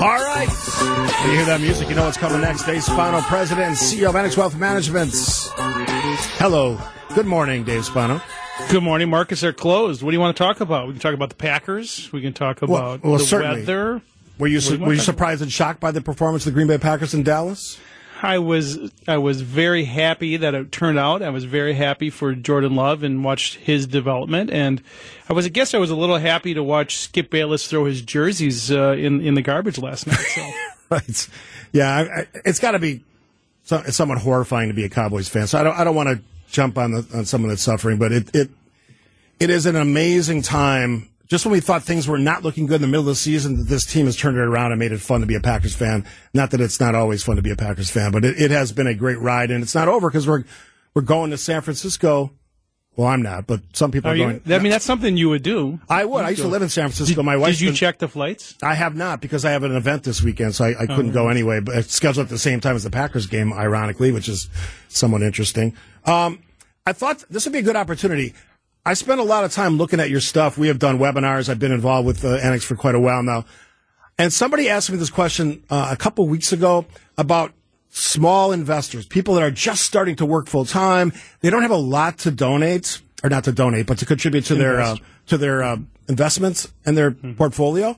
All right. When you hear that music, you know what's coming next. Dave Spano, President and CEO of Annex Wealth Management. Hello. Good morning, Dave Spano. Good morning. Markets are closed. What do you want to talk about? We can talk about the Packers. We can talk about well, the certainly. weather. Were you, you were you surprised and shocked by the performance of the Green Bay Packers in Dallas? I was I was very happy that it turned out. I was very happy for Jordan Love and watched his development. And I was I guess I was a little happy to watch Skip Bayless throw his jerseys uh, in in the garbage last night. So. Yeah, I, it's got to be so, it's somewhat horrifying to be a Cowboys fan. So I don't I don't want to jump on the, on someone that's suffering, but it it it is an amazing time. Just when we thought things were not looking good in the middle of the season, this team has turned it around and made it fun to be a Packers fan. Not that it's not always fun to be a Packers fan, but it, it has been a great ride, and it's not over because we're we're going to San Francisco. Well, I'm not, but some people are, Are going. you? I mean, that's something you would do. I would. I used to live in San Francisco. My wife. Did you check the flights? I have not because I have an event this weekend, so I, I couldn't go anyway. But it's scheduled at the same time as the Packers game, ironically, which is somewhat interesting. Um, I thought this would be a good opportunity. I spent a lot of time looking at your stuff. We have done webinars. I've been involved with uh, Annex for quite a while now. And somebody asked me this question uh, a couple weeks ago about small investors, people that are just starting to work full time. They don't have a lot to donate, or not to donate, but to contribute to their uh, to their uh, investments and their portfolio.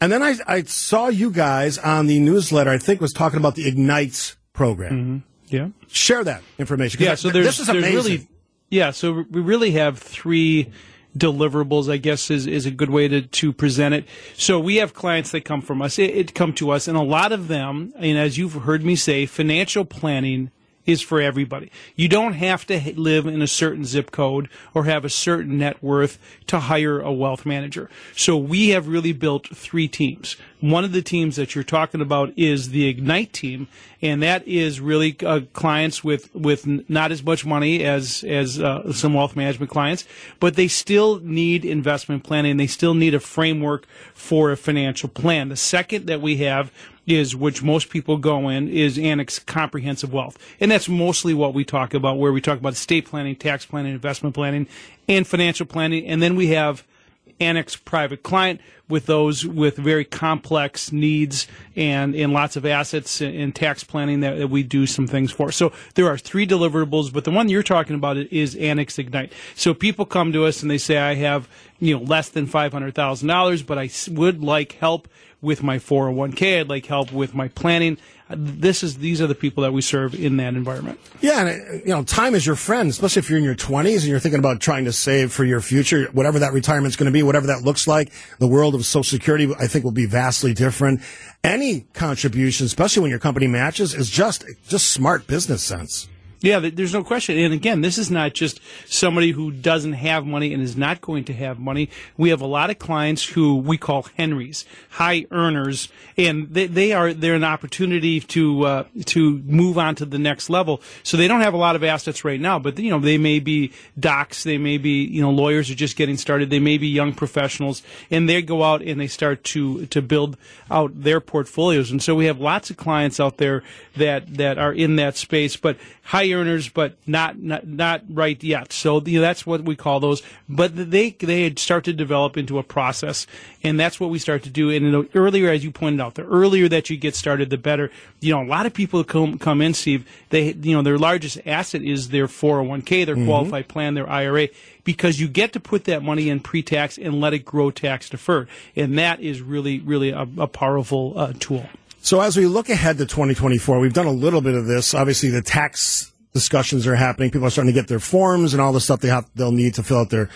And then I, I saw you guys on the newsletter. I think was talking about the Ignite program. Yeah. Share that information. Yeah, so there's, this is there's amazing. really, yeah, so we really have three deliverables, I guess is, is a good way to, to present it. So we have clients that come from us, it, it come to us, and a lot of them, and as you've heard me say, financial planning is for everybody. You don't have to live in a certain zip code or have a certain net worth to hire a wealth manager. So we have really built three teams. One of the teams that you're talking about is the Ignite team, and that is really uh, clients with with not as much money as as uh, some wealth management clients, but they still need investment planning. They still need a framework for a financial plan. The second that we have is which most people go in is annex comprehensive wealth and that's mostly what we talk about where we talk about estate planning tax planning investment planning and financial planning and then we have annex private client with those with very complex needs and, and lots of assets and, tax planning that, that we do some things for. So there are three deliverables, but the one you're talking about is Annex Ignite. So people come to us and they say, I have, you know, less than $500,000, but I would like help with my 401k. I'd like help with my planning. This is, these are the people that we serve in that environment. Yeah, and uh, you know, time is your friend, especially if you're in your 20s and you're thinking about trying to save for your future, whatever that retirement's going to be, whatever that looks like. The world of Social Security, I think, will be vastly different. Any contribution, especially when your company matches, is just just smart business sense. Yeah, there's no question. And again, this is not just somebody who doesn't have money and is not going to have money. We have a lot of clients who we call Henrys, high earners, and they, they are they're an opportunity to uh, to move on to the next level. So they don't have a lot of assets right now, but you know they may be docs, they may be you know lawyers are just getting started, they may be young professionals, and they go out and they start to to build out their portfolios. And so we have lots of clients out there that that are in that space, but high earners, but not not, not right yet. So you know, that's what we call those. But they they had start to develop into a process, and that's what we start to do. And the earlier, as you pointed out, the earlier that you get started, the better. You know, a lot of people come come in, Steve. They you know their largest asset is their 401k, their qualified plan, their IRA. Because you get to put that money in pre-tax and let it grow tax deferred, and that is really, really a, a powerful uh, tool. So as we look ahead to 2024, we've done a little bit of this. Obviously, the tax discussions are happening. People are starting to get their forms and all the stuff they have, they'll need to fill out their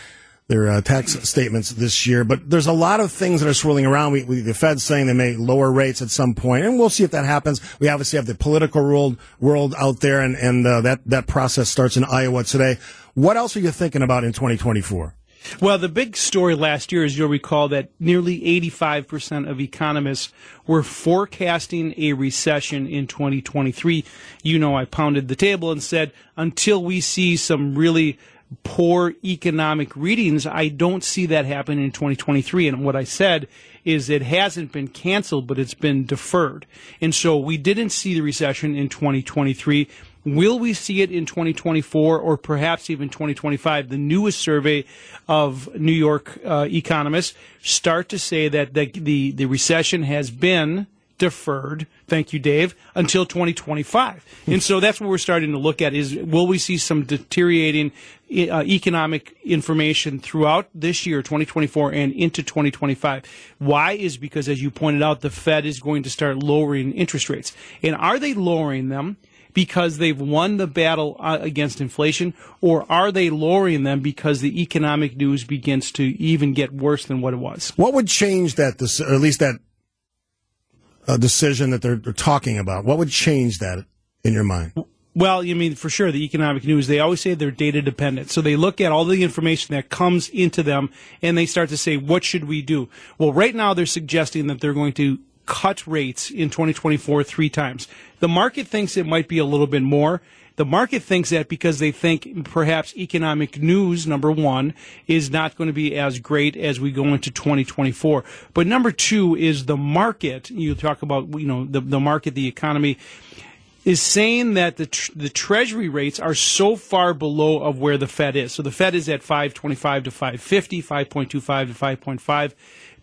their uh, tax statements this year. But there's a lot of things that are swirling around. We, we, the Fed's saying they may lower rates at some point, and we'll see if that happens. We obviously have the political world world out there, and and uh, that that process starts in Iowa today. What else are you thinking about in 2024? Well, the big story last year, as you'll recall, that nearly 85% of economists were forecasting a recession in 2023. You know, I pounded the table and said, until we see some really poor economic readings, I don't see that happen in 2023. And what I said is it hasn't been canceled, but it's been deferred. And so we didn't see the recession in 2023 Will we see it in 2024 or perhaps even 2025? The newest survey of New York uh, economists start to say that the, the, the recession has been deferred. Thank you, Dave, until 2025. and so that's what we're starting to look at is will we see some deteriorating uh, economic information throughout this year, 2024 and into 2025. Why is because as you pointed out, the Fed is going to start lowering interest rates. And are they lowering them? Because they've won the battle uh, against inflation, or are they lowering them because the economic news begins to even get worse than what it was? What would change that, or at least that uh, decision that they're, they're talking about? What would change that in your mind? Well, you mean for sure the economic news. They always say they're data dependent, so they look at all the information that comes into them and they start to say, "What should we do?" Well, right now they're suggesting that they're going to cut rates in 2024 three times. The market thinks it might be a little bit more. The market thinks that because they think perhaps economic news, number one, is not going to be as great as we go into 2024. But number two is the market. You talk about, you know, the, the market, the economy is saying that the tr- the treasury rates are so far below of where the Fed is. So the Fed is at 525 to 550, 5.25 to 5.5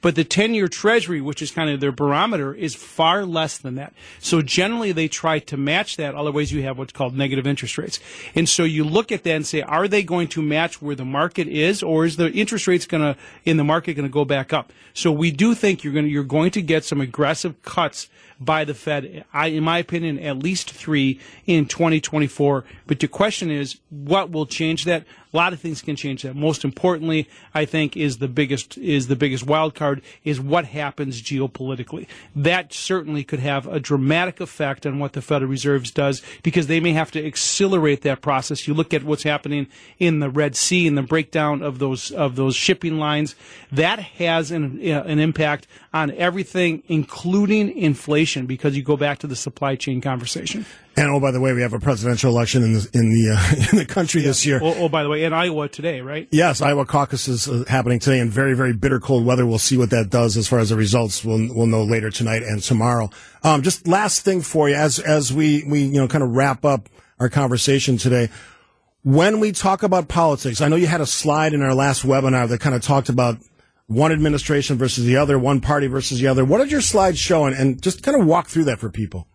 but the 10 year treasury, which is kind of their barometer, is far less than that. So generally they try to match that. Otherwise you have what's called negative interest rates. And so you look at that and say, are they going to match where the market is or is the interest rates going to, in the market going to go back up? So we do think you're going to, you're going to get some aggressive cuts by the Fed. I, in my opinion, at least three in 2024. But the question is, what will change that? A lot of things can change that. Most importantly, I think is the biggest is the biggest wild card is what happens geopolitically. That certainly could have a dramatic effect on what the Federal Reserve does because they may have to accelerate that process. You look at what's happening in the Red Sea and the breakdown of those of those shipping lines. That has an, uh, an impact on everything, including inflation, because you go back to the supply chain conversation. And oh, by the way, we have a presidential election in the in the uh, in the country yes. this year. Oh, oh, by the way, in Iowa today, right? Yes, Iowa caucus is uh, happening today in very very bitter cold weather. We'll see what that does as far as the results. We'll we'll know later tonight and tomorrow. Um, just last thing for you, as as we we you know kind of wrap up our conversation today. When we talk about politics, I know you had a slide in our last webinar that kind of talked about one administration versus the other, one party versus the other. What did your slides show? And, and just kind of walk through that for people.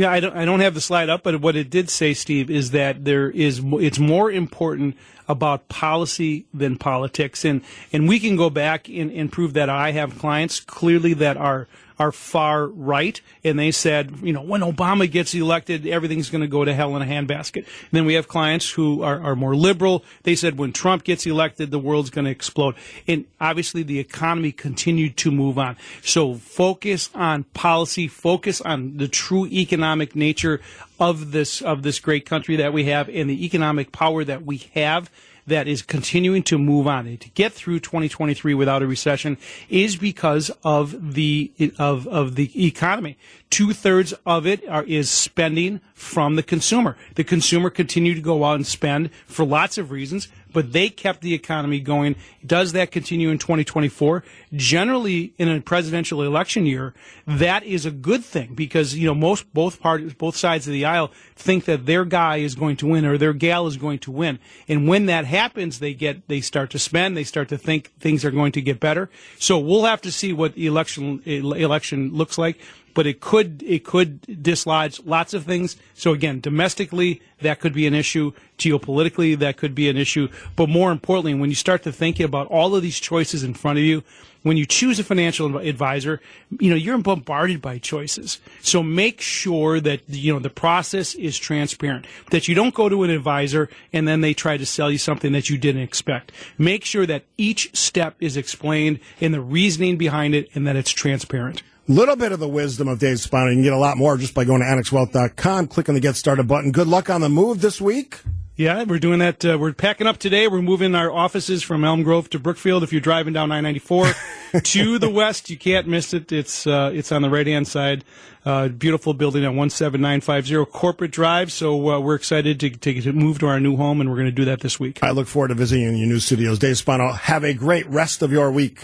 Yeah, I don't, I don't have the slide up, but what it did say, Steve, is that there is it's more important about policy than politics, and and we can go back and, and prove that. I have clients clearly that are are far right, and they said, you know, when Obama gets elected, everything's going to go to hell in a handbasket. And then we have clients who are, are more liberal. They said when Trump gets elected, the world's going to explode. And obviously, the economy continued to move on. So focus on policy, focus on the true economic nature of this of this great country that we have, and the economic power that we have that is continuing to move on to get through 2023 without a recession is because of the of of the economy. Two thirds of it are, is spending from the consumer. The consumer continued to go out and spend for lots of reasons, but they kept the economy going. Does that continue in 2024? Generally, in a presidential election year, that is a good thing because you know most both parties, both sides of the aisle think that their guy is going to win or their gal is going to win. And when that happens, they get they start to spend. They start to think things are going to get better. So we'll have to see what the election election looks like but it could it could dislodge lots of things. So again, domestically that could be an issue, geopolitically that could be an issue, but more importantly, when you start to think about all of these choices in front of you, when you choose a financial advisor, you know you're bombarded by choices. So make sure that you know the process is transparent. That you don't go to an advisor and then they try to sell you something that you didn't expect. Make sure that each step is explained and the reasoning behind it, and that it's transparent little bit of the wisdom of Dave Spano. You can get a lot more just by going to annexwealth.com, clicking the Get Started button. Good luck on the move this week. Yeah, we're doing that. Uh, we're packing up today. We're moving our offices from Elm Grove to Brookfield. If you're driving down I-94 to the west, you can't miss it. It's uh, it's on the right hand side. Uh, beautiful building at 17950 Corporate Drive. So uh, we're excited to, to, to move to our new home, and we're going to do that this week. I look forward to visiting you in your new studios. Dave Spano, have a great rest of your week.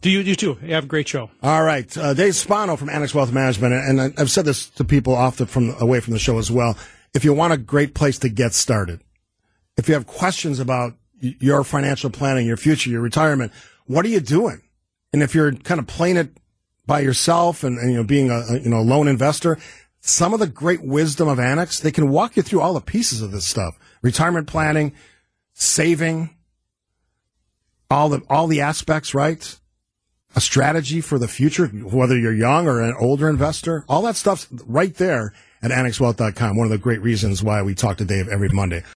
Do you, you too? You have a great show. All right. Uh, Dave Spano from Annex Wealth Management, and I've said this to people off the, from away from the show as well. if you want a great place to get started. If you have questions about your financial planning, your future, your retirement, what are you doing? And if you're kind of playing it by yourself and, and you know being a, a you know lone investor, some of the great wisdom of Annex, they can walk you through all the pieces of this stuff. Retirement planning, saving, all the all the aspects, right? A strategy for the future, whether you're young or an older investor, all that stuff's right there at annexwealth.com. One of the great reasons why we talk to Dave every Monday.